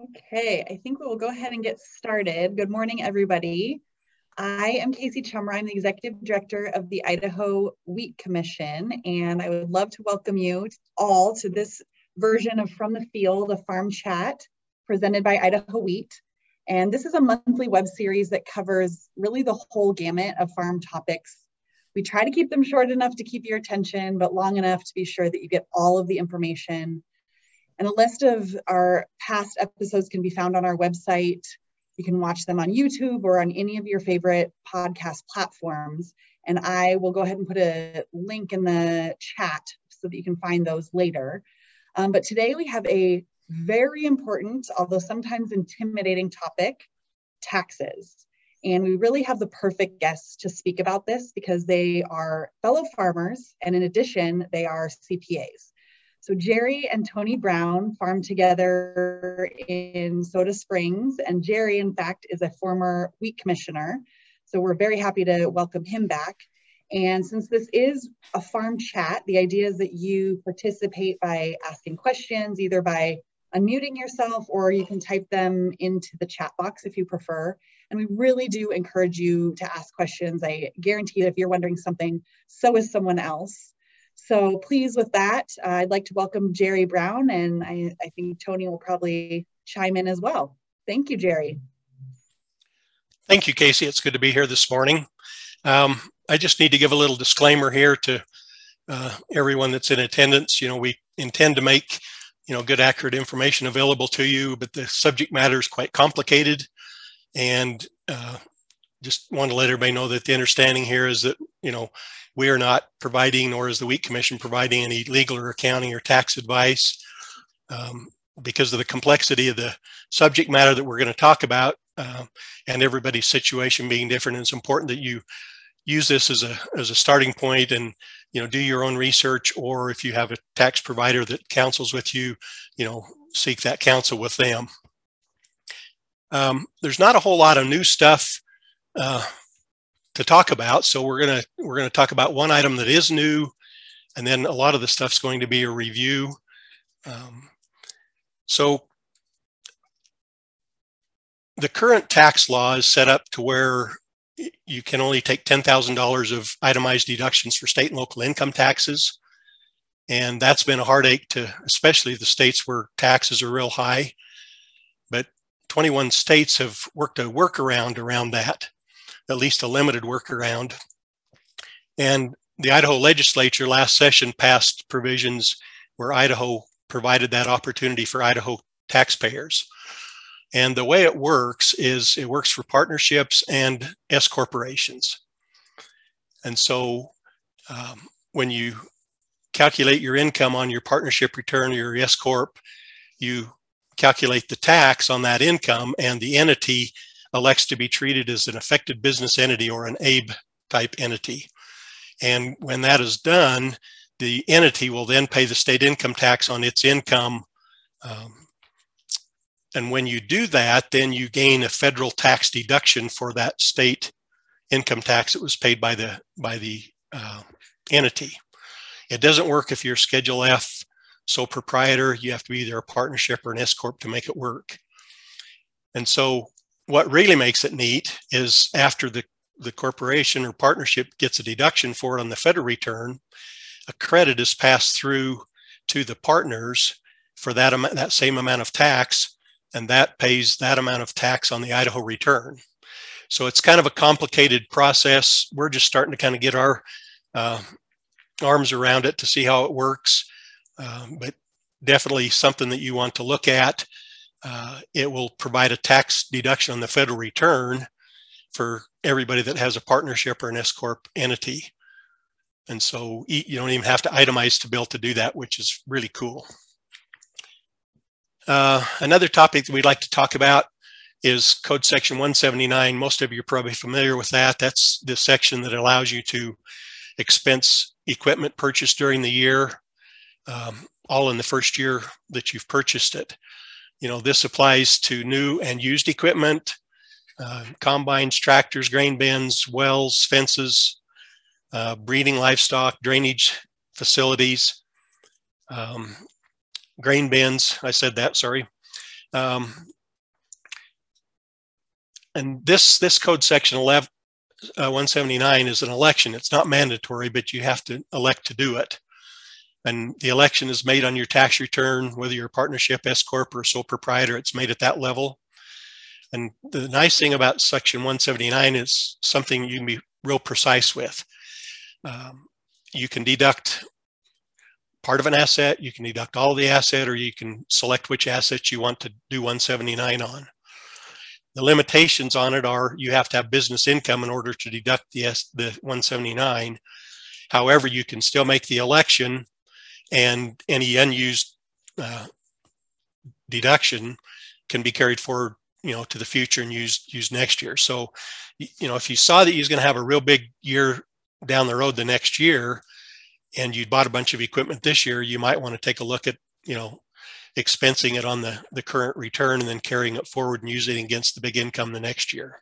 Okay, I think we will go ahead and get started. Good morning, everybody. I am Casey Chumrau. I'm the Executive Director of the Idaho Wheat Commission, and I would love to welcome you all to this version of From the Field, a farm chat presented by Idaho Wheat. And this is a monthly web series that covers really the whole gamut of farm topics. We try to keep them short enough to keep your attention, but long enough to be sure that you get all of the information and a list of our past episodes can be found on our website. You can watch them on YouTube or on any of your favorite podcast platforms. And I will go ahead and put a link in the chat so that you can find those later. Um, but today we have a very important, although sometimes intimidating topic, taxes. And we really have the perfect guests to speak about this because they are fellow farmers. And in addition, they are CPAs. So Jerry and Tony Brown farm together in Soda Springs, and Jerry, in fact, is a former wheat commissioner. So we're very happy to welcome him back. And since this is a farm chat, the idea is that you participate by asking questions, either by unmuting yourself or you can type them into the chat box if you prefer. And we really do encourage you to ask questions. I guarantee that if you're wondering something, so is someone else. So please with that, uh, I'd like to welcome Jerry Brown and I, I think Tony will probably chime in as well. Thank you, Jerry. Thank you, Casey. It's good to be here this morning. Um, I just need to give a little disclaimer here to uh, everyone that's in attendance. You know, we intend to make, you know, good, accurate information available to you, but the subject matter is quite complicated. And uh, just want to let everybody know that the understanding here is that, you know, we are not providing, nor is the Wheat Commission providing any legal or accounting or tax advice. Um, because of the complexity of the subject matter that we're going to talk about uh, and everybody's situation being different, it's important that you use this as a, as a starting point and you know do your own research or if you have a tax provider that counsels with you you know seek that counsel with them um, there's not a whole lot of new stuff uh, to talk about. So we're gonna we're gonna talk about one item that is new, and then a lot of the stuff's going to be a review. Um, so the current tax law is set up to where you can only take $10,000 of itemized deductions for state and local income taxes. And that's been a heartache to especially the states where taxes are real high. But 21 states have worked a workaround around that at least a limited workaround. And the Idaho legislature last session passed provisions where Idaho provided that opportunity for Idaho taxpayers. And the way it works is it works for partnerships and S corporations. And so um, when you calculate your income on your partnership return or your S corp, you calculate the tax on that income and the entity elects to be treated as an affected business entity or an ABE type entity. And when that is done, the entity will then pay the state income tax on its income. Um, and when you do that, then you gain a federal tax deduction for that state income tax that was paid by the by the uh, entity. It doesn't work if you're Schedule F sole proprietor. You have to be either a partnership or an S corp to make it work. And so what really makes it neat is after the, the corporation or partnership gets a deduction for it on the federal return, a credit is passed through to the partners for that amount, that same amount of tax, and that pays that amount of tax on the Idaho return. So it's kind of a complicated process. We're just starting to kind of get our uh, arms around it to see how it works, um, but definitely something that you want to look at uh, it will provide a tax deduction on the federal return for everybody that has a partnership or an S corp entity. And so you don't even have to itemize to able to do that, which is really cool. Uh, another topic that we'd like to talk about is Code Section 179. Most of you are probably familiar with that. That's the section that allows you to expense equipment purchased during the year, um, all in the first year that you've purchased it. You know, this applies to new and used equipment, uh, combines, tractors, grain bins, wells, fences, uh, breeding livestock, drainage facilities, um, grain bins. I said that, sorry. Um, and this this code section 11, uh, 179 is an election. It's not mandatory, but you have to elect to do it. And the election is made on your tax return, whether you're a partnership, S corp, or sole proprietor. It's made at that level. And the nice thing about Section 179 is something you can be real precise with. Um, you can deduct part of an asset, you can deduct all the asset, or you can select which assets you want to do 179 on. The limitations on it are you have to have business income in order to deduct the, the 179. However, you can still make the election and any unused uh, deduction can be carried forward you know to the future and used used next year. So you know if you saw that you're going to have a real big year down the road the next year and you bought a bunch of equipment this year you might want to take a look at you know expensing it on the the current return and then carrying it forward and using it against the big income the next year.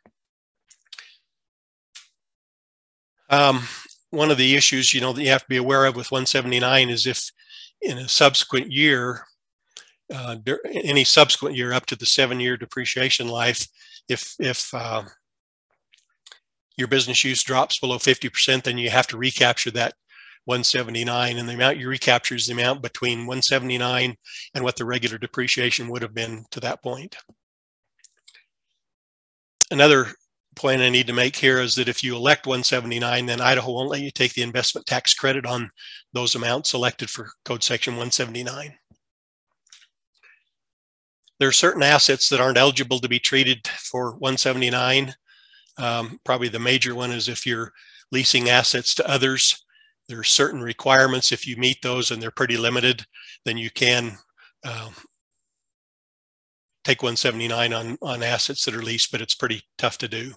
Um, one of the issues you know that you have to be aware of with 179 is if in a subsequent year uh, any subsequent year up to the seven year depreciation life, if, if uh, your business use drops below 50%, then you have to recapture that 179 and the amount you recapture is the amount between 179 and what the regular depreciation would have been to that point. Another point I need to make here is that if you elect 179, then Idaho won't let you take the investment tax credit on those amounts selected for code section 179 there are certain assets that aren't eligible to be treated for 179. Um, probably the major one is if you're leasing assets to others. There are certain requirements. If you meet those and they're pretty limited, then you can um, take 179 on, on assets that are leased, but it's pretty tough to do.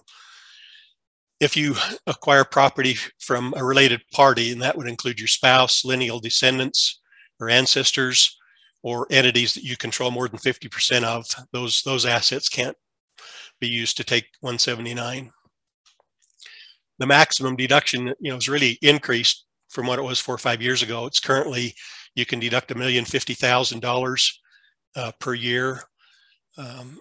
If you acquire property from a related party, and that would include your spouse, lineal descendants, or ancestors, or entities that you control more than 50% of, those, those assets can't be used to take 179. The maximum deduction, you know, is really increased from what it was four or five years ago. It's currently, you can deduct a million fifty thousand dollars uh, per year. Um,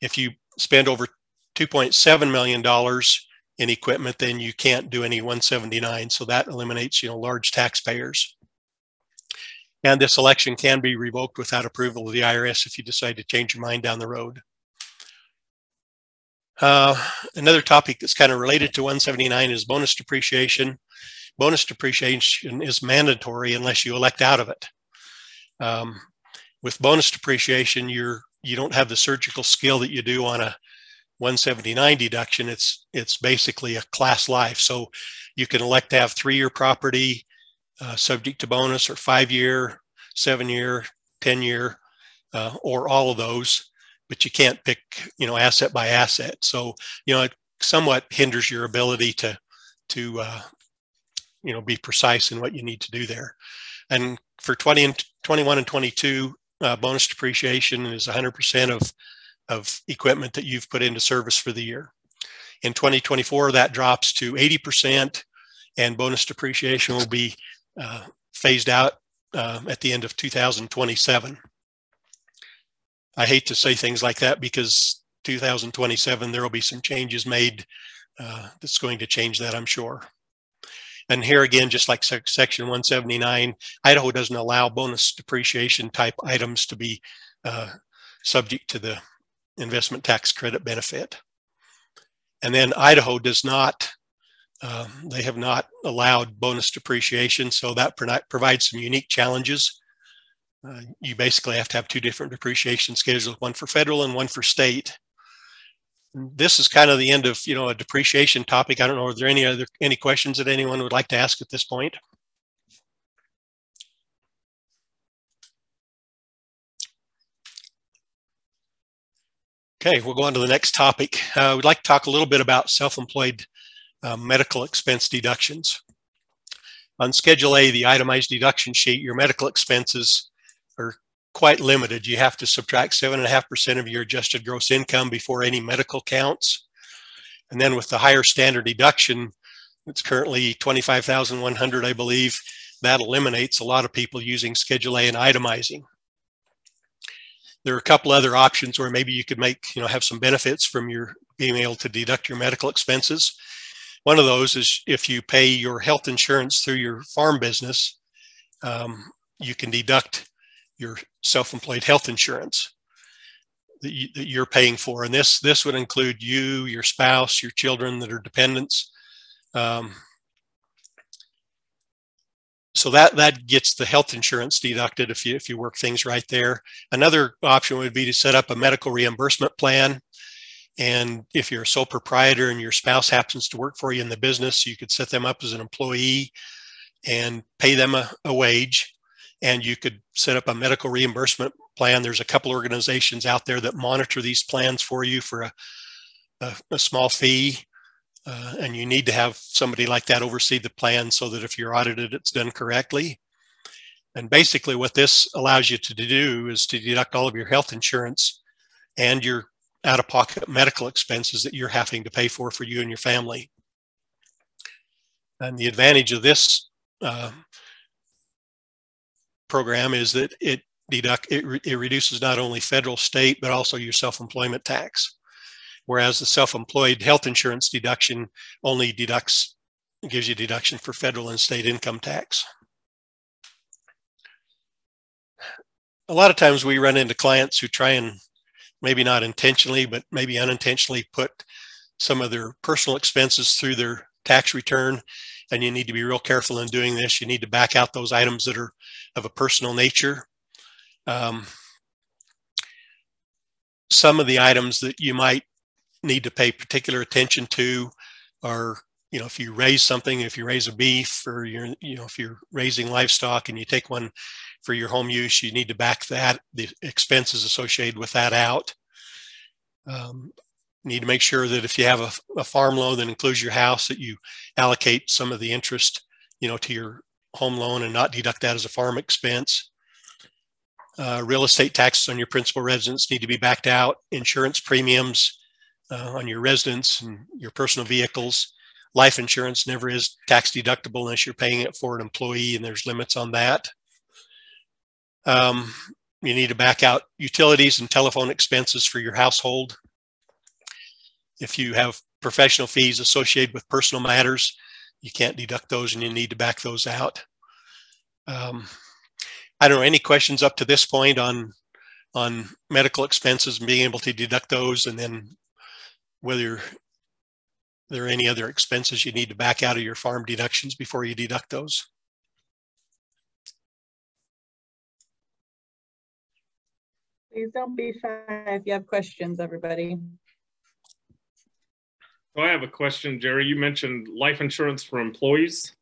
if you spend over 2.7 million dollars in equipment, then you can't do any 179. So that eliminates, you know, large taxpayers. And this election can be revoked without approval of the IRS if you decide to change your mind down the road. Uh, another topic that's kind of related to 179 is bonus depreciation. Bonus depreciation is mandatory unless you elect out of it. Um, with bonus depreciation, you're you don't have the surgical skill that you do on a 179 deduction. It's it's basically a class life. So you can elect to have three-year property, uh, subject to bonus or five year, seven year, 10 year, uh, or all of those, but you can't pick, you know, asset by asset. So, you know, it somewhat hinders your ability to, to, uh, you know, be precise in what you need to do there. And for 20 and 21 and 22, uh, bonus depreciation is 100% of, of equipment that you've put into service for the year. In 2024, that drops to 80%, and bonus depreciation will be uh, phased out uh, at the end of 2027. I hate to say things like that because 2027 there will be some changes made uh, that's going to change that, I'm sure. And here again, just like section 179, Idaho doesn't allow bonus depreciation type items to be uh, subject to the investment tax credit benefit. And then Idaho does not um, they have not allowed bonus depreciation, so that provides some unique challenges. Uh, you basically have to have two different depreciation schedules, one for federal and one for state. This is kind of the end of you know a depreciation topic. I don't know, are there any other any questions that anyone would like to ask at this point? Okay, we'll go on to the next topic. Uh, we'd like to talk a little bit about self-employed uh, medical expense deductions. On Schedule A, the itemized deduction sheet, your medical expenses are quite limited. You have to subtract 7.5% of your adjusted gross income before any medical counts. And then with the higher standard deduction, it's currently 25,100, I believe, that eliminates a lot of people using Schedule A and itemizing. there are a couple other options where maybe you could make, you know, have some benefits from your being able to deduct your medical expenses. One of those is if you pay your health insurance through your farm business, um, you can deduct your self-employed health insurance that, you, are paying for. And this, this would include you, your spouse, your children that are dependents. Um, so that, that gets the health insurance deducted if you, if you work things right there. Another option would be to set up a medical reimbursement plan. And if you're a sole proprietor and your spouse happens to work for you in the business, you could set them up as an employee and pay them a, a wage. And you could set up a medical reimbursement plan. There's a couple organizations out there that monitor these plans for you for a, a, a small fee. Uh, and you need to have somebody like that oversee the plan so that if you're audited, it's done correctly. And basically what this allows you to do is to deduct all of your health insurance and your out-of-pocket medical expenses that you're having to pay for for you and your family. And the advantage of this uh, program is that it deduct it, re it reduces not only federal, state, but also your self-employment tax. Whereas the self-employed health insurance deduction only deducts, gives you deduction for federal and state income tax. A lot of times we run into clients who try and maybe not intentionally, but maybe unintentionally put some of their personal expenses through their tax return. And you need to be real careful in doing this. You need to back out those items that are of a personal nature um, some of the items that you might need to pay particular attention to are, you know, if you raise something, if you raise a beef or you're, you know, if you're raising livestock and you take one for your home use, you need to back that, the expenses associated with that out. Um, need to make sure that if you have a, a, farm loan that includes your house, that you allocate some of the interest, you know, to your home loan and not deduct that as a farm expense. Uh, real estate taxes on your principal residence need to be backed out. Insurance premiums uh, on your residence and your personal vehicles. Life insurance never is tax deductible unless you're paying it for an employee and there's limits on that. Um, you need to back out utilities and telephone expenses for your household. If you have professional fees associated with personal matters, you can't deduct those and you need to back those out. Um, I don't know, any questions up to this point on, on medical expenses and being able to deduct those and then whether there are any other expenses you need to back out of your farm deductions before you deduct those? Please don't be shy if you have questions, everybody. So I have a question, Jerry. You mentioned life insurance for employees.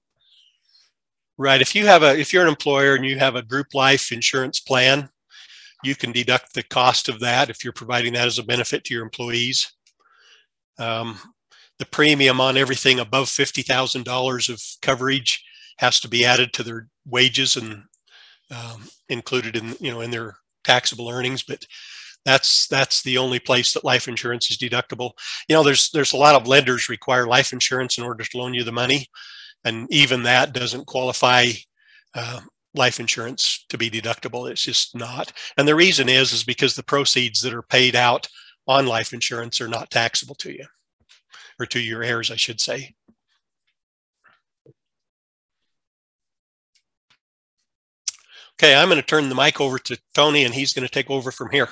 Right. If you have a, if you're an employer and you have a group life insurance plan, you can deduct the cost of that if you're providing that as a benefit to your employees. Um, the premium on everything above $50,000 of coverage has to be added to their wages and um, included in, you know, in their taxable earnings. But that's that's the only place that life insurance is deductible. You know, there's there's a lot of lenders require life insurance in order to loan you the money and even that doesn't qualify uh, life insurance to be deductible. It's just not. And the reason is is because the proceeds that are paid out on life insurance are not taxable to you, or to your heirs, I should say. Okay, I'm going to turn the mic over to Tony, and he's going to take over from here.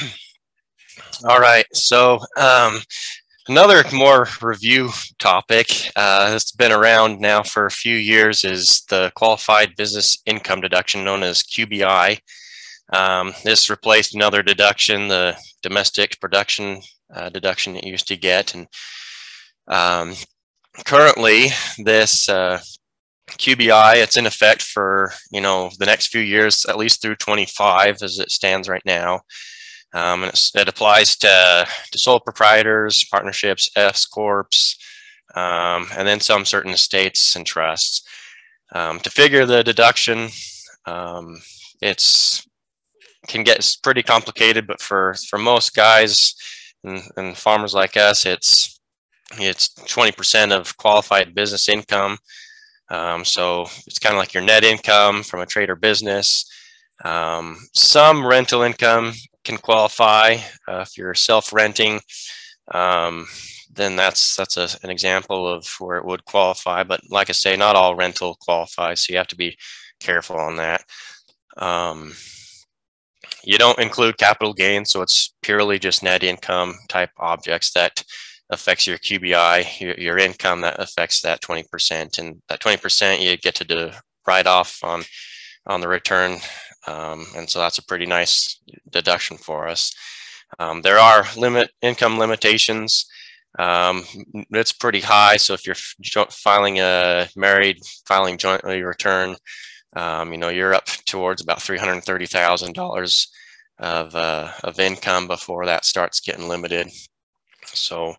All right. So um, another more review topic uh, that's been around now for a few years is the qualified business income deduction known as QBI. Um, this replaced another deduction, the domestic production uh, deduction that you used to get. And um, currently this uh, QBI, it's in effect for, you know, the next few years, at least through 25 as it stands right now. Um, and it applies to, to sole proprietors, partnerships, S corps, um, and then some certain estates and trusts. Um, to figure the deduction, um, it's can get pretty complicated, but for for most guys and, and farmers like us, it's it's 20% of qualified business income. Um, so it's kind of like your net income from a trade or business. Um, some rental income can qualify uh, if you're self-renting. Um, then that's that's a, an example of where it would qualify. But like I say, not all rental qualifies, so you have to be careful on that. Um, you don't include capital gains, so it's purely just net income type objects that affects your QBI, your, your income that affects that 20%. And that 20% you get to write off on, on the return. Um, and so that's a pretty nice deduction for us. Um, there are limit income limitations. Um, it's pretty high. So if you're filing a married, filing jointly return, um, you know, you're up towards about $330,000 of, uh, of income before that starts getting limited. So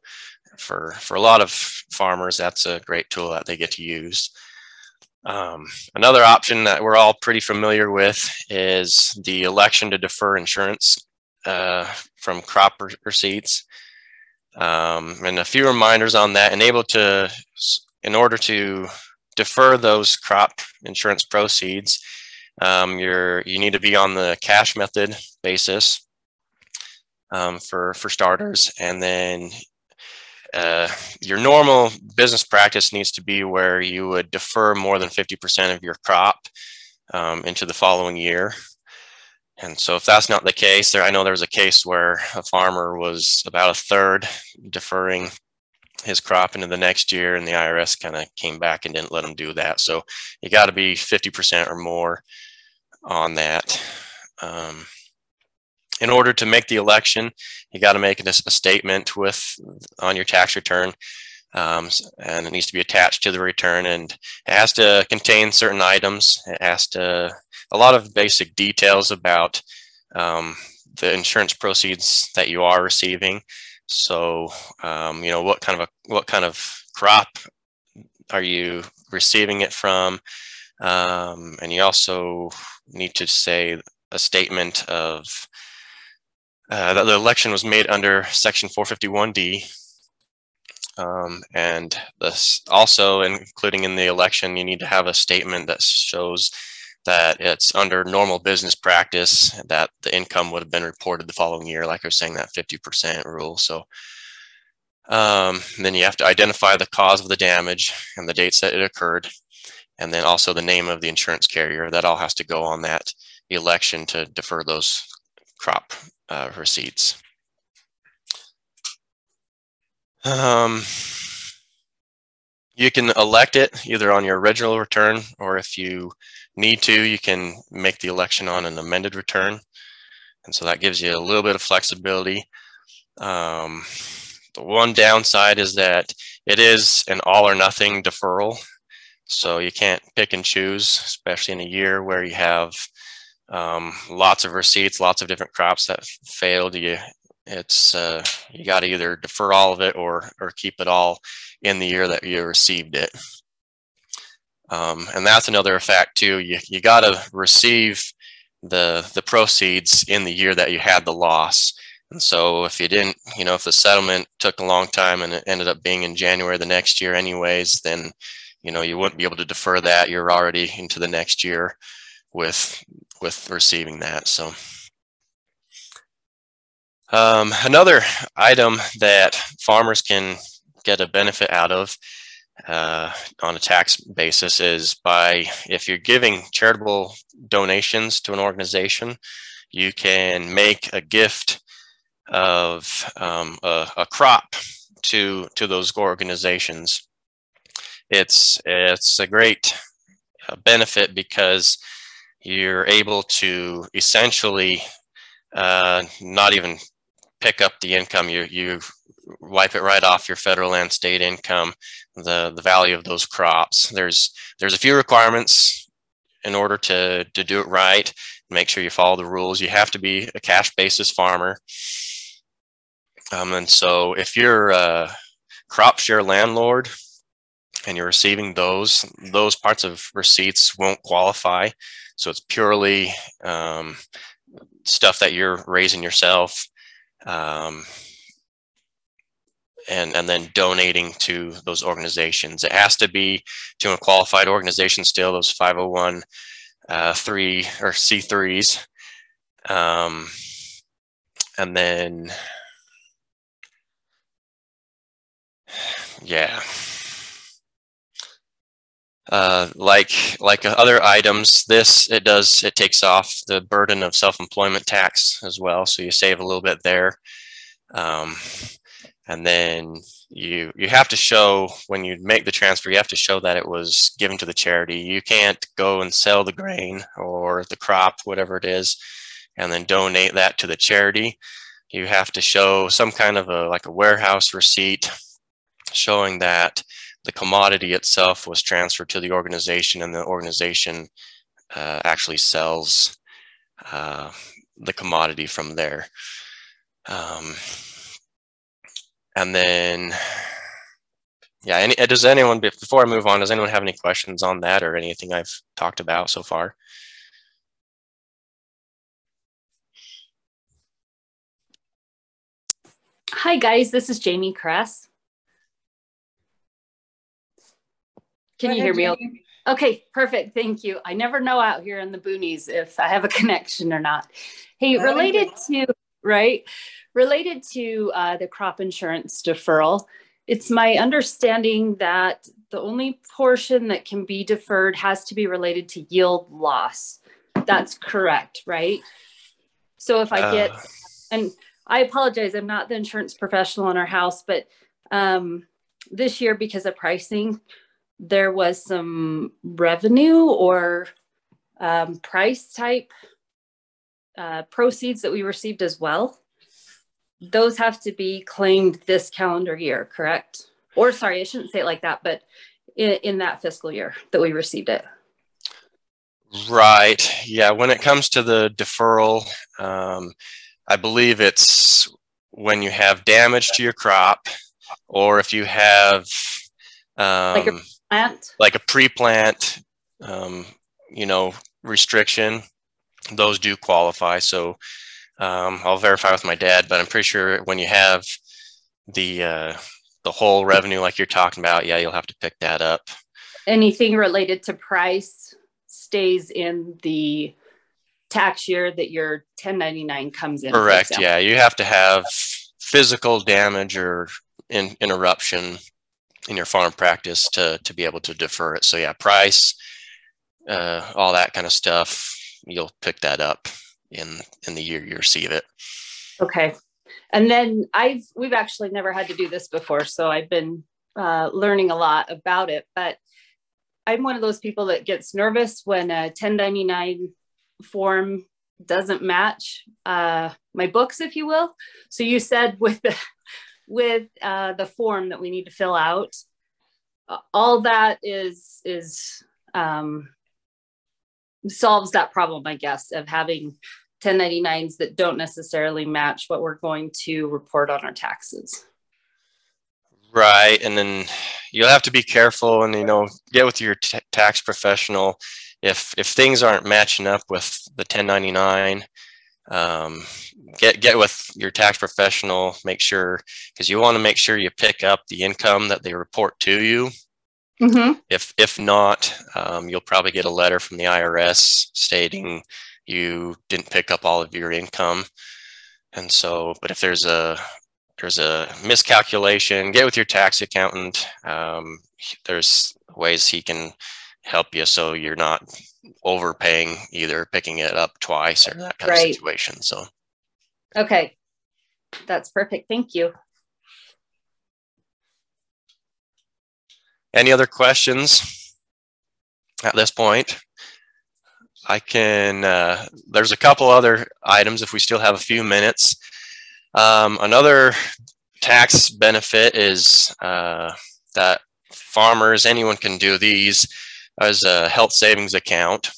for, for a lot of farmers, that's a great tool that they get to use. Um, another option that we're all pretty familiar with is the election to defer insurance uh, from crop receipts. Um, and a few reminders on that, enable to, in order to defer those crop insurance proceeds, um, you're, you need to be on the cash method basis um, for, for starters. And then uh, your normal business practice needs to be where you would defer more than 50% of your crop um, into the following year. And so if that's not the case, there I know there was a case where a farmer was about a third deferring his crop into the next year and the IRS kind of came back and didn't let him do that. So you got to be 50% or more on that. Um, in order to make the election, you got to make a, a, statement with on your tax return, um, and it needs to be attached to the return, and it has to contain certain items. It has to a lot of basic details about um, the insurance proceeds that you are receiving. So, um, you know, what kind of a what kind of crop are you receiving it from? Um, and you also need to say a statement of uh, that the election was made under Section 451D. Um, and this also, including in the election, you need to have a statement that shows that it's under normal business practice that the income would have been reported the following year, like I was saying, that 50% rule. So um, then you have to identify the cause of the damage and the dates that it occurred, and then also the name of the insurance carrier. That all has to go on that election to defer those crop uh, receipts. Um, you can elect it either on your original return or if you need to, you can make the election on an amended return. And so that gives you a little bit of flexibility. Um, the one downside is that it is an all or nothing deferral. So you can't pick and choose, especially in a year where you have um, lots of receipts, lots of different crops that failed. You, it's uh, you got to either defer all of it or or keep it all in the year that you received it. Um, and that's another effect too. You you got to receive the the proceeds in the year that you had the loss. And so if you didn't, you know, if the settlement took a long time and it ended up being in January the next year anyways, then, you know, you wouldn't be able to defer that. You're already into the next year with with receiving that. So um, another item that farmers can get a benefit out of uh, on a tax basis is by if you're giving charitable donations to an organization, you can make a gift of um, a, a, crop to to those organizations. It's it's a great uh, benefit because you're able to essentially uh, not even pick up the income. You you wipe it right off your federal and state income, the the value of those crops. There's there's a few requirements in order to to do it right. Make sure you follow the rules. You have to be a cash basis farmer. Um, and so if you're a crop share landlord and you're receiving those, those parts of receipts won't qualify. So it's purely um, stuff that you're raising yourself. Um, and, and then donating to those organizations. It has to be to a qualified organization still, those 501 uh, three or C3s. Um, and then, yeah. Uh, like like other items, this it does it takes off the burden of self-employment tax as well, so you save a little bit there. Um, and then you you have to show when you make the transfer, you have to show that it was given to the charity. You can't go and sell the grain or the crop, whatever it is, and then donate that to the charity. You have to show some kind of a like a warehouse receipt showing that the commodity itself was transferred to the organization and the organization uh, actually sells uh, the commodity from there. Um, and then, yeah, any, does anyone, before I move on, does anyone have any questions on that or anything I've talked about so far? Hi guys, this is Jamie Kress. Can you hear me? Jamie. Okay, perfect. Thank you. I never know out here in the boonies if I have a connection or not. Hey, related to right, related to uh, the crop insurance deferral, it's my understanding that the only portion that can be deferred has to be related to yield loss. That's correct, right? So if I uh. get, and I apologize, I'm not the insurance professional in our house, but um, this year because of pricing, there was some revenue or um, price type uh, proceeds that we received as well. Those have to be claimed this calendar year, correct? Or sorry, I shouldn't say it like that, but in, in that fiscal year that we received it. Right. Yeah. When it comes to the deferral, um, I believe it's when you have damage to your crop, or if you have um, like a plant, like a pre-plant, um, you know, restriction. Those do qualify. So um, I'll verify with my dad, but I'm pretty sure when you have the uh, the whole revenue like you're talking about, yeah, you'll have to pick that up. Anything related to price stays in the tax year that your 1099 comes in. Correct. Yeah, you have to have physical damage or in, interruption in your farm practice to to be able to defer it. So yeah, price, uh, all that kind of stuff, you'll pick that up in in the year you receive it. Okay, and then I've we've actually never had to do this before, so I've been uh, learning a lot about it. But I'm one of those people that gets nervous when a 1099 form doesn't match uh, my books, if you will. So you said with the with uh, the form that we need to fill out. All that is is um, solves that problem, I guess, of having 1099s that don't necessarily match what we're going to report on our taxes. Right, and then you'll have to be careful and you know get with your tax professional if if things aren't matching up with the 1099 um, get get with your tax professional. Make sure because you want to make sure you pick up the income that they report to you. Mm-hmm. If if not, um, you'll probably get a letter from the IRS stating you didn't pick up all of your income. And so, but if there's a there's a miscalculation, get with your tax accountant. Um, there's ways he can help you so you're not overpaying either picking it up twice or that kind right. of situation so. Okay. That's perfect. Thank you. Any other questions at this point? I can uh, there's a couple other items if we still have a few minutes. Um, another tax benefit is uh, that farmers anyone can do these as a health savings account.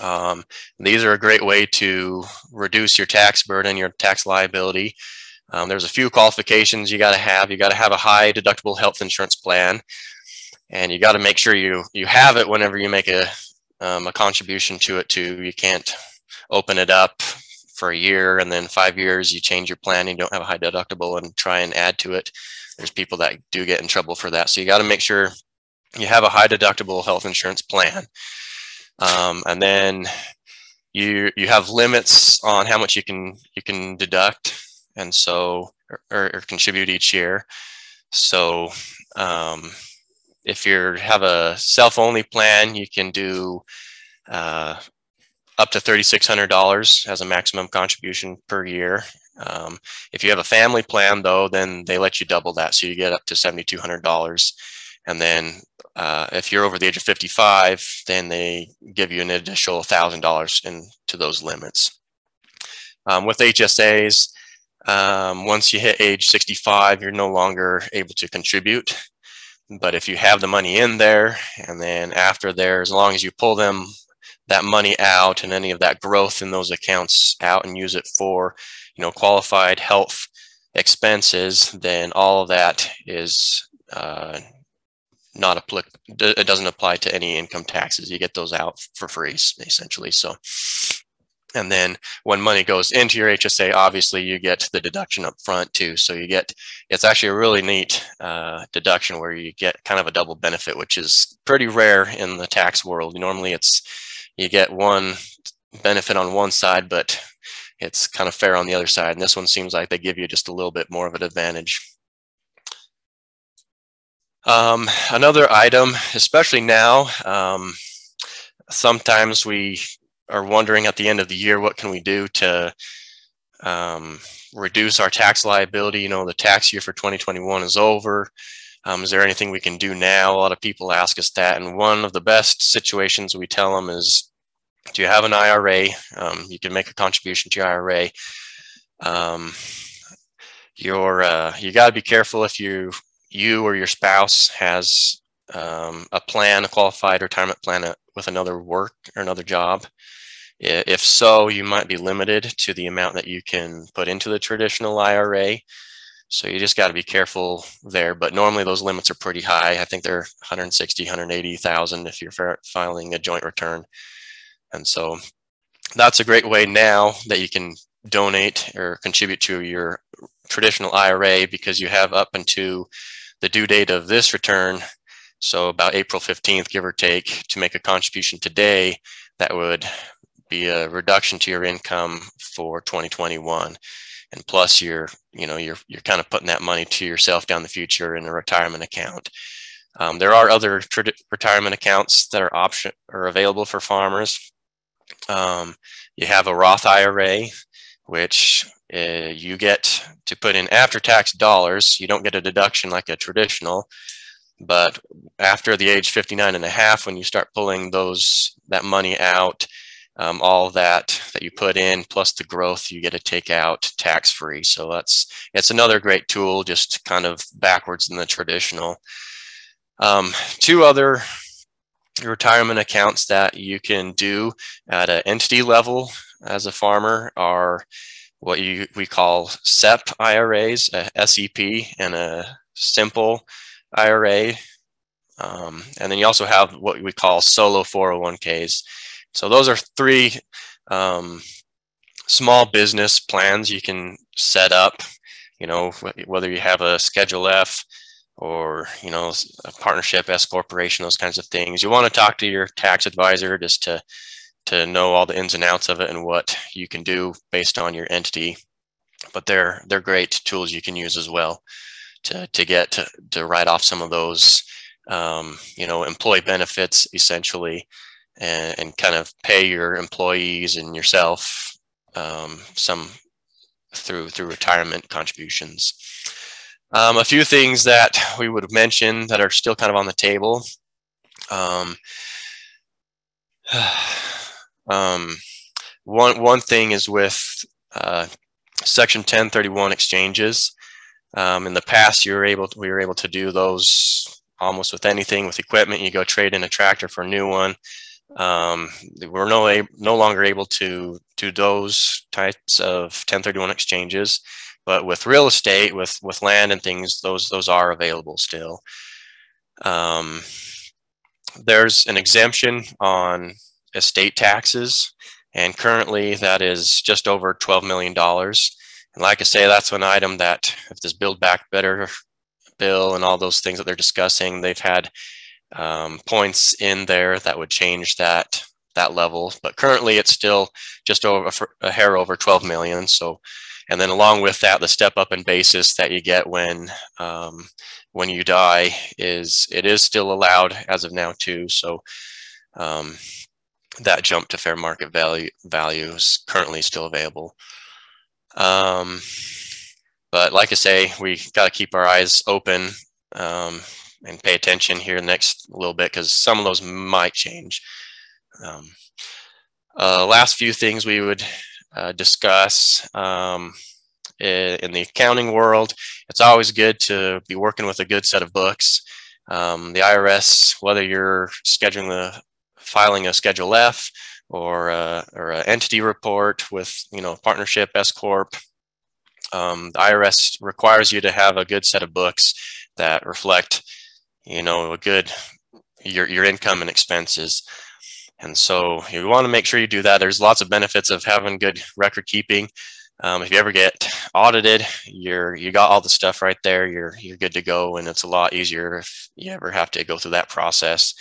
Um, these are a great way to reduce your tax burden, your tax liability. Um, there's a few qualifications you got to have. You got to have a high deductible health insurance plan, and you got to make sure you you have it whenever you make a um, a contribution to it too. You can't open it up for a year and then five years you change your plan and you don't have a high deductible and try and add to it. there's people that do get in trouble for that. So you got to make sure you have a high deductible health insurance plan. Um, and then you you have limits on how much you can you can deduct and so or, or contribute each year. So um, if you have a self-only plan, you can do uh, up to $3,600 as a maximum contribution per year. Um, if you have a family plan, though, then they let you double that, so you get up to $7,200. And then uh, if you're over the age of 55, then they give you an additional $1,000 into those limits. Um, with HSAs, um, once you hit age 65, you're no longer able to contribute. But if you have the money in there, and then after there, as long as you pull them that money out and any of that growth in those accounts out and use it for, you know, qualified health expenses, then all of that is uh, not applicable. It doesn't apply to any income taxes. You get those out for free, essentially. So and then when money goes into your HSA, obviously you get the deduction up front too. So you get, it's actually a really neat uh, deduction where you get kind of a double benefit, which is pretty rare in the tax world. Normally it's, you get one benefit on one side, but it's kind of fair on the other side. And this one seems like they give you just a little bit more of an advantage. Um, another item, especially now, um, sometimes we are wondering at the end of the year, what can we do to um, reduce our tax liability? You know, the tax year for 2021 is over. Um, is there anything we can do now? A lot of people ask us that. And one of the best situations we tell them is, do you have an IRA? Um, you can make a contribution to your IRA. Um, you're, uh, you got to be careful if you, you or your spouse has um, a plan, a qualified retirement plan uh, with another work or another job. If so, you might be limited to the amount that you can put into the traditional IRA. So you just got to be careful there. But normally those limits are pretty high. I think they're 160, 180,000 if you're filing a joint return. And so that's a great way now that you can donate or contribute to your traditional IRA because you have up until the due date of this return. So about April 15th, give or take, to make a contribution today that would be a reduction to your income for 2021 and plus you're you know you're you're kind of putting that money to yourself down the future in a retirement account. Um, there are other retirement accounts that are option are available for farmers. Um, you have a roth ira which uh, you get to put in after tax dollars you don't get a deduction like a traditional but after the age 59 and a half when you start pulling those that money out um, all that that you put in plus the growth you get to take out tax free. So that's it's another great tool, just kind of backwards in the traditional. Um, two other retirement accounts that you can do at an entity level as a farmer are what you we call SEP IRAs, a SEP, and a simple IRA. Um, and then you also have what we call solo 401ks. So those are three um, small business plans you can set up, you know, whether you have a Schedule F or, you know, a partnership, S corporation, those kinds of things. You want to talk to your tax advisor just to, to know all the ins and outs of it and what you can do based on your entity. But they're, they're great tools you can use as well to, to get to, to write off some of those, um, you know, employee benefits essentially and, and kind of pay your employees and yourself um, some through through retirement contributions. Um, a few things that we would have mentioned that are still kind of on the table. Um, um, one one thing is with uh, Section 1031 exchanges. Um, in the past, you were able to, we were able to do those almost with anything with equipment. You go trade in a tractor for a new one um, we're no, no longer able to do those types of 1031 exchanges, but with real estate, with, with land and things, those, those are available still. Um, there's an exemption on estate taxes, and currently that is just over $12 million. And like I say, that's an item that if this Build Back Better bill and all those things that they're discussing. They've had um, points in there that would change that that level, but currently it's still just over a hair over 12 million. So, and then along with that, the step up in basis that you get when um, when you die is it is still allowed as of now too. So um, that jump to fair market value value is currently still available. Um, but like I say, we got to keep our eyes open um, and pay attention here next little bit because some of those might change. Um, uh, last few things we would uh, discuss um, in the accounting world, it's always good to be working with a good set of books. Um, the IRS, whether you're scheduling the filing a Schedule F or a, or an entity report with you know partnership S corp, um, the IRS requires you to have a good set of books that reflect you know a good your your income and expenses. And so you want to make sure you do that. There's lots of benefits of having good record keeping. Um, if you ever get audited, you're you got all the stuff right there. You're you're good to go, and it's a lot easier if you ever have to go through that process.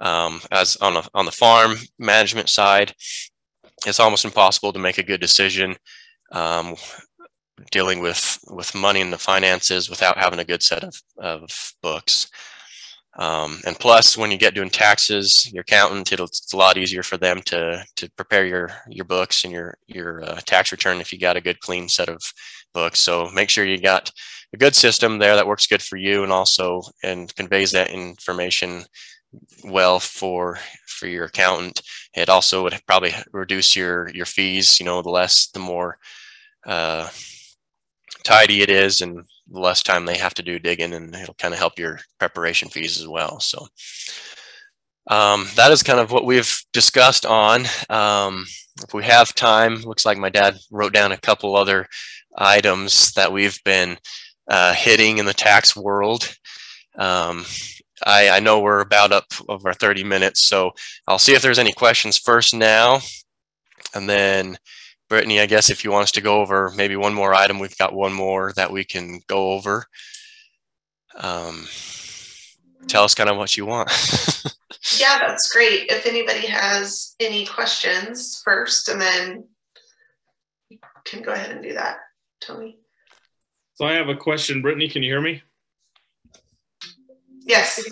Um, as on the on the farm management side, it's almost impossible to make a good decision um, dealing with with money and the finances without having a good set of, of books. Um, and plus, when you get doing taxes, your accountant, it's a lot easier for them to to prepare your your books and your your uh, tax return if you got a good clean set of books. So make sure you got a good system there that works good for you and also and conveys that information well for for your accountant. It also would probably reduce your your fees. You know, the less, the more uh, tidy it is, and the less time they have to do digging and it'll kind of help your preparation fees as well. So um, that is kind of what we've discussed on. Um, if we have time, looks like my dad wrote down a couple other items that we've been uh, hitting in the tax world. Um, I, I, know we're about up over 30 minutes, so I'll see if there's any questions first now, and then Brittany, I guess if you want us to go over maybe one more item, we've got one more that we can go over. Um, tell us kind of what you want. yeah, that's great. If anybody has any questions first, and then you can go ahead and do that, Tony. So I have a question. Brittany, can you hear me? Yes.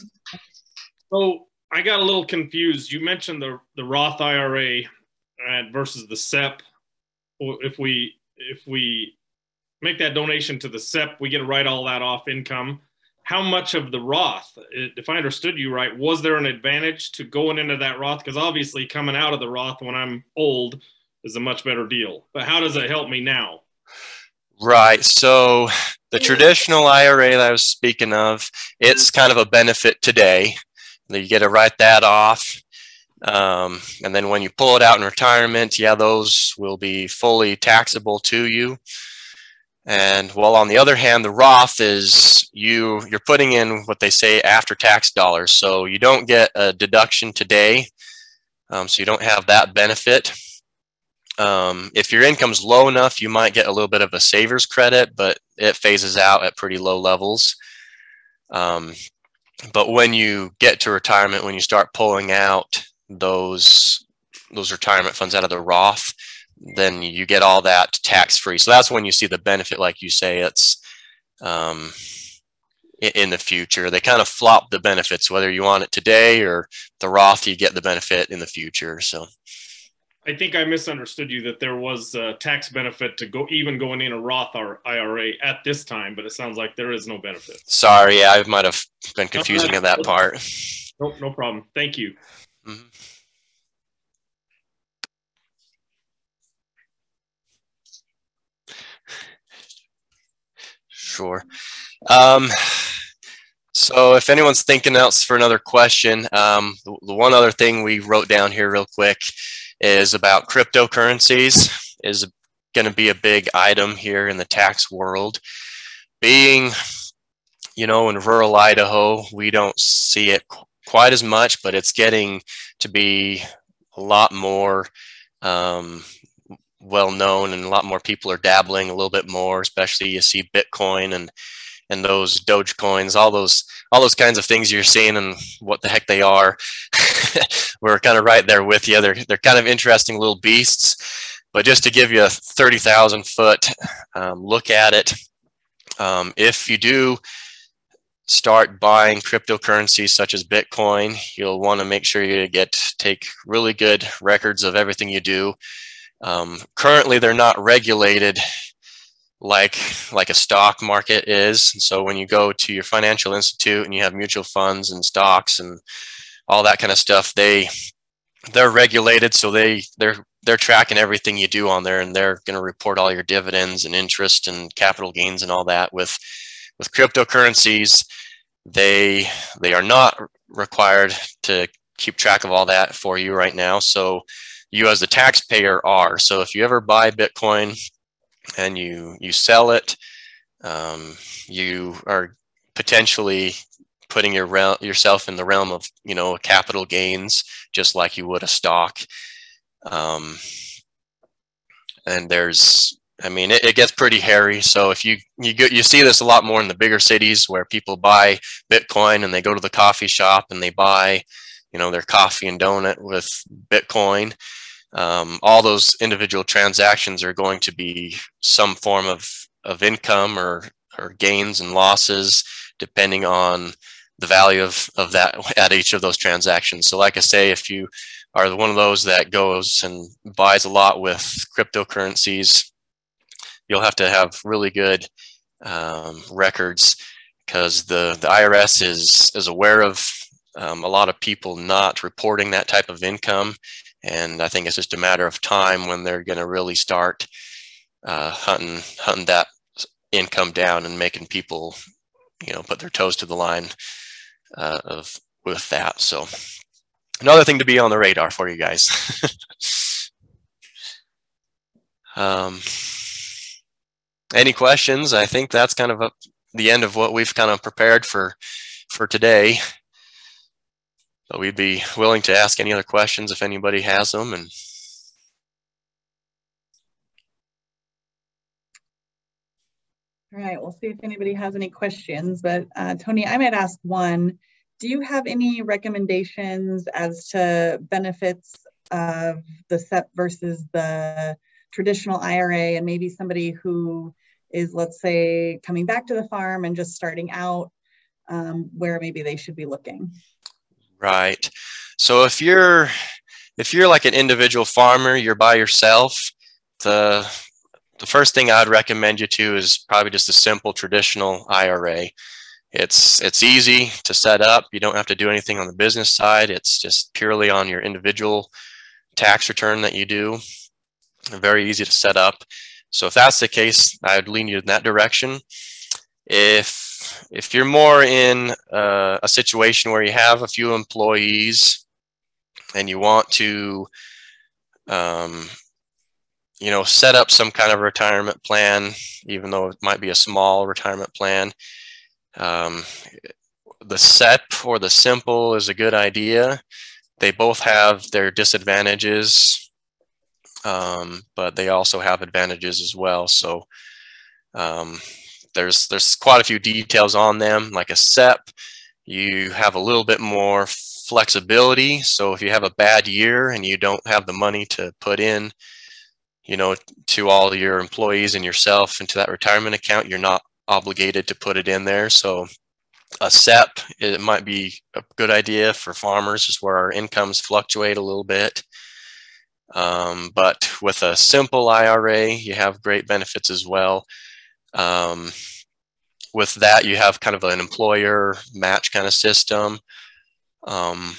So I got a little confused. You mentioned the, the Roth IRA versus the SEP if we if we make that donation to the SEP, we get to write all that off income. How much of the Roth, if I understood you right, was there an advantage to going into that Roth? Because obviously, coming out of the Roth when I'm old is a much better deal. But how does it help me now? Right. So the traditional IRA that I was speaking of, it's kind of a benefit today. You get to write that off. Um, and then when you pull it out in retirement, yeah, those will be fully taxable to you. And while on the other hand, the Roth is you you're putting in what they say after tax dollars. So you don't get a deduction today. Um, so you don't have that benefit. Um, if your income's low enough, you might get a little bit of a saver's credit, but it phases out at pretty low levels. Um, but when you get to retirement, when you start pulling out those those retirement funds out of the Roth, then you get all that tax free. So that's when you see the benefit, like you say, it's um, in the future. They kind of flop the benefits, whether you want it today or the Roth, you get the benefit in the future. So. I think I misunderstood you that there was a tax benefit to go even going in a Roth or IRA at this time, but it sounds like there is no benefit. Sorry, yeah, I might have been confusing in that part. Nope, no problem. Thank you. Mm-hmm. Sure. Um, so if anyone's thinking else for another question, um, the, the, one other thing we wrote down here real quick is about cryptocurrencies is going to be a big item here in the tax world. Being, you know, in rural Idaho, we don't see it quite as much, but it's getting to be a lot more um, well known and a lot more people are dabbling a little bit more, especially you see Bitcoin and and those Doge coins, all those all those kinds of things you're seeing and what the heck they are. We're kind of right there with you. They're they're kind of interesting little beasts. But just to give you a 30,000 foot um, look at it, um, if you do start buying cryptocurrencies such as Bitcoin, you'll want to make sure you get take really good records of everything you do. Um, currently, they're not regulated like like a stock market is. so when you go to your financial institute and you have mutual funds and stocks and all that kind of stuff, they they're regulated, so they they're they're tracking everything you do on there, and they're going to report all your dividends and interest and capital gains and all that. With with cryptocurrencies, they they are not required to keep track of all that for you right now. So you as the taxpayer are. So if you ever buy Bitcoin and you you sell it, um, you are potentially putting your yourself in the realm of you know capital gains, just like you would a stock. Um, and there's, I mean, it, it, gets pretty hairy. So if you you get you see this a lot more in the bigger cities where people buy Bitcoin and they go to the coffee shop and they buy, you know, their coffee and donut with Bitcoin um, all those individual transactions are going to be some form of, of income or, or gains and losses depending on the value of, of that at each of those transactions. So like I say, if you are one of those that goes and buys a lot with cryptocurrencies, you'll have to have really good um, records because the, the IRS is, is aware of um, a lot of people not reporting that type of income and I think it's just a matter of time when they're going to really start uh, hunting hunting that income down and making people, you know, put their toes to the line uh, of with that. So another thing to be on the radar for you guys. um, any questions? I think that's kind of a, the end of what we've kind of prepared for for today. But we'd be willing to ask any other questions if anybody has them. And All right, we'll see if anybody has any questions. But uh, Tony, I might ask one. Do you have any recommendations as to benefits of the SEP versus the traditional IRA and maybe somebody who is, let's say, coming back to the farm and just starting out, um, where maybe they should be looking? Right. So if you're if you're like an individual farmer, you're by yourself, the the first thing I'd recommend you to is probably just a simple traditional IRA. It's it's easy to set up. You don't have to do anything on the business side. It's just purely on your individual tax return that you do. Very easy to set up. So if that's the case, I would lean you in that direction. If if you're more in uh, a situation where you have a few employees and you want to um, you know set up some kind of retirement plan even though it might be a small retirement plan um, the SEP or the simple is a good idea. They both have their disadvantages um, but they also have advantages as well. So um, there's there's quite a few details on them. Like a SEP, you have a little bit more flexibility. So if you have a bad year and you don't have the money to put in, you know, to all your employees and yourself into that retirement account, you're not obligated to put it in there. So a SEP, it might be a good idea for farmers, is where our incomes fluctuate a little bit. Um, but with a simple IRA, you have great benefits as well. Um, with that, you have kind of an employer match kind of system um,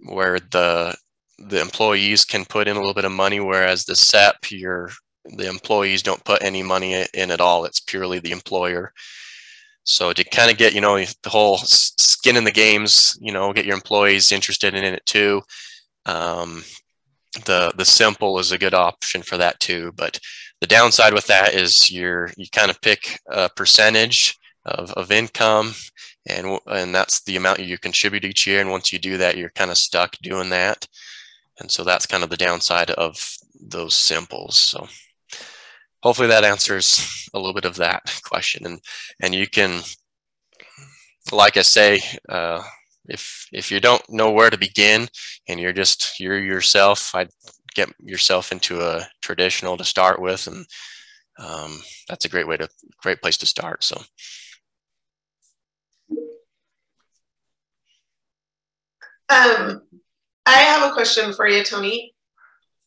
where the the employees can put in a little bit of money, whereas the SEP, your the employees don't put any money in at all. It's purely the employer. So to kind of get you know the whole skin in the games, you know, get your employees interested in it too. Um, the the simple is a good option for that too. But the downside with that is you're you kind of pick a percentage of, of income and and that's the amount you contribute each year. And once you do that you're kind of stuck doing that. And so that's kind of the downside of those simples. So hopefully that answers a little bit of that question. And and you can like I say, uh, if if you don't know where to begin and you're just you're yourself, I'd get yourself into a traditional to start with, and um, that's a great way to great place to start. So. Um, I have a question for you, Tony.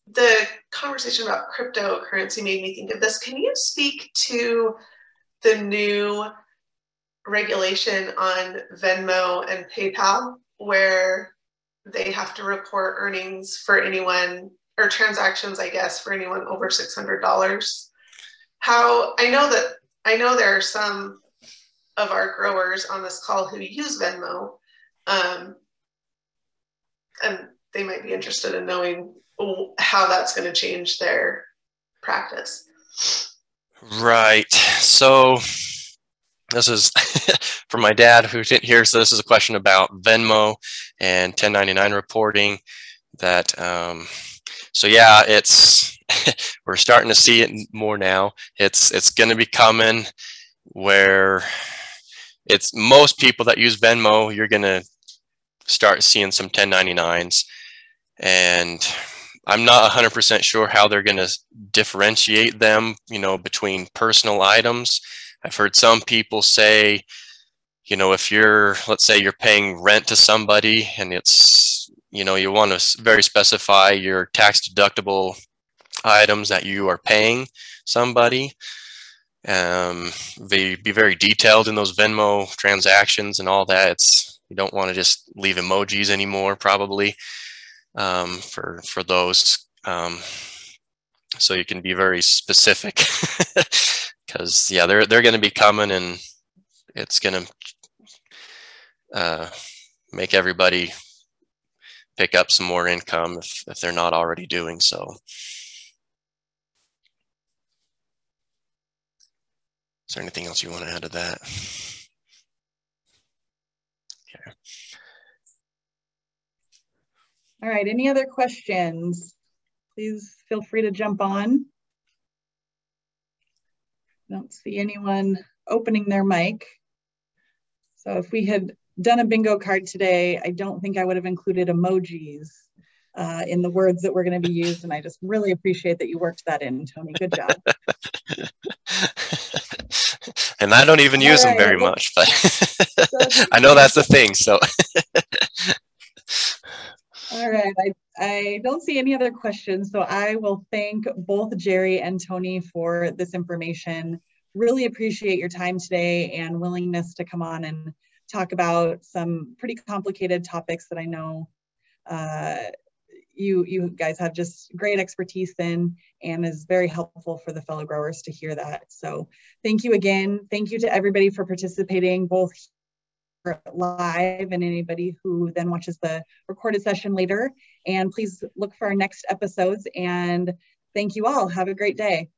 The conversation about cryptocurrency made me think of this. Can you speak to the new regulation on Venmo and PayPal where they have to report earnings for anyone or transactions, I guess, for anyone over $600? How I know that I know there are some of our growers on this call who use Venmo. Um, and they might be interested in knowing how that's going to change their practice. Right. So this is for my dad who didn't hear. So this is a question about Venmo and 1099 reporting. That um, so yeah, it's we're starting to see it more now. It's it's going to be coming where it's most people that use Venmo. You're going to start seeing some 1099s. And I'm not 100% sure how they're going to differentiate them, you know, between personal items. I've heard some people say, you know, if you're, let's say you're paying rent to somebody and it's, you know, you want to very specify your tax deductible items that you are paying somebody. Um, they be very detailed in those Venmo transactions and all that. It's you don't want to just leave emojis anymore, probably um, for for those. Um, so you can be very specific because yeah, they're they're going to be coming and it's going to uh, make everybody pick up some more income if, if they're not already doing so. Is there anything else you want to add to that? Okay. All right, any other questions? Please feel free to jump on. I Don't see anyone opening their mic. So if we had done a bingo card today, I don't think I would have included emojis uh, in the words that were going to be used. And I just really appreciate that you worked that in, Tony. Good job. and I don't even use right. them very much, but I know that's the thing. So all right. I, I don't see any other questions. So I will thank both Jerry and Tony for this information. Really appreciate your time today and willingness to come on and talk about some pretty complicated topics that I know uh, you, you guys have just great expertise in and is very helpful for the fellow growers to hear that. So thank you again. Thank you to everybody for participating both live and anybody who then watches the recorded session later. And please look for our next episodes and thank you all. Have a great day.